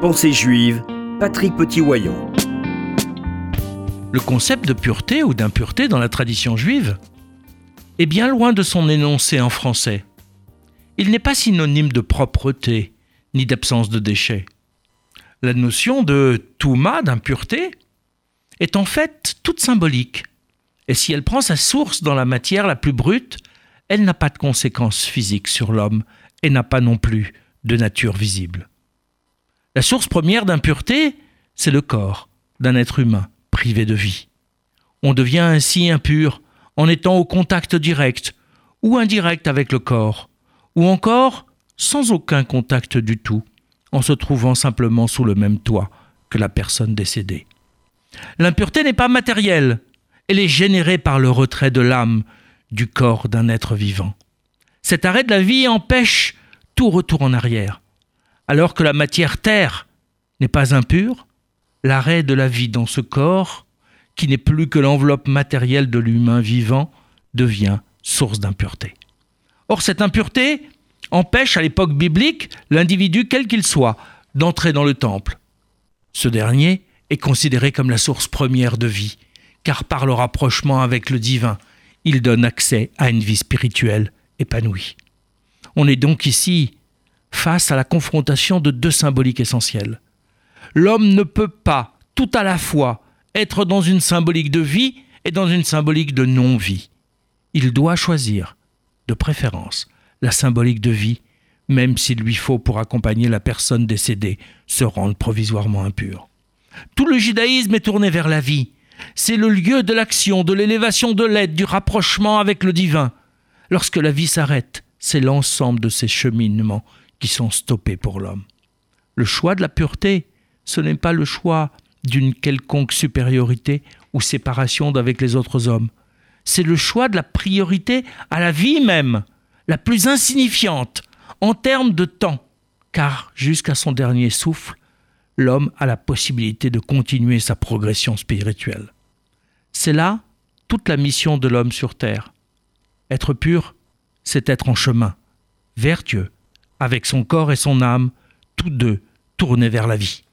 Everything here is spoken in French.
Pensée juive, Patrick Petit-Wayon. Le concept de pureté ou d'impureté dans la tradition juive est bien loin de son énoncé en français. Il n'est pas synonyme de propreté ni d'absence de déchets. La notion de touma, d'impureté, est en fait toute symbolique. Et si elle prend sa source dans la matière la plus brute, elle n'a pas de conséquences physiques sur l'homme et n'a pas non plus de nature visible. La source première d'impureté, c'est le corps d'un être humain privé de vie. On devient ainsi impur en étant au contact direct ou indirect avec le corps, ou encore sans aucun contact du tout, en se trouvant simplement sous le même toit que la personne décédée. L'impureté n'est pas matérielle, elle est générée par le retrait de l'âme du corps d'un être vivant. Cet arrêt de la vie empêche tout retour en arrière alors que la matière terre n'est pas impure, l'arrêt de la vie dans ce corps, qui n'est plus que l'enveloppe matérielle de l'humain vivant, devient source d'impureté. Or, cette impureté empêche à l'époque biblique l'individu, quel qu'il soit, d'entrer dans le temple. Ce dernier est considéré comme la source première de vie, car par le rapprochement avec le divin, il donne accès à une vie spirituelle épanouie. On est donc ici face à la confrontation de deux symboliques essentielles. L'homme ne peut pas, tout à la fois, être dans une symbolique de vie et dans une symbolique de non-vie. Il doit choisir, de préférence, la symbolique de vie, même s'il lui faut, pour accompagner la personne décédée, se rendre provisoirement impur. Tout le judaïsme est tourné vers la vie. C'est le lieu de l'action, de l'élévation de l'aide, du rapprochement avec le divin. Lorsque la vie s'arrête, c'est l'ensemble de ces cheminements qui sont stoppés pour l'homme. Le choix de la pureté, ce n'est pas le choix d'une quelconque supériorité ou séparation d'avec les autres hommes. C'est le choix de la priorité à la vie même, la plus insignifiante en termes de temps, car jusqu'à son dernier souffle, l'homme a la possibilité de continuer sa progression spirituelle. C'est là toute la mission de l'homme sur terre. Être pur, c'est être en chemin, vers Dieu, avec son corps et son âme, tous deux tournés vers la vie.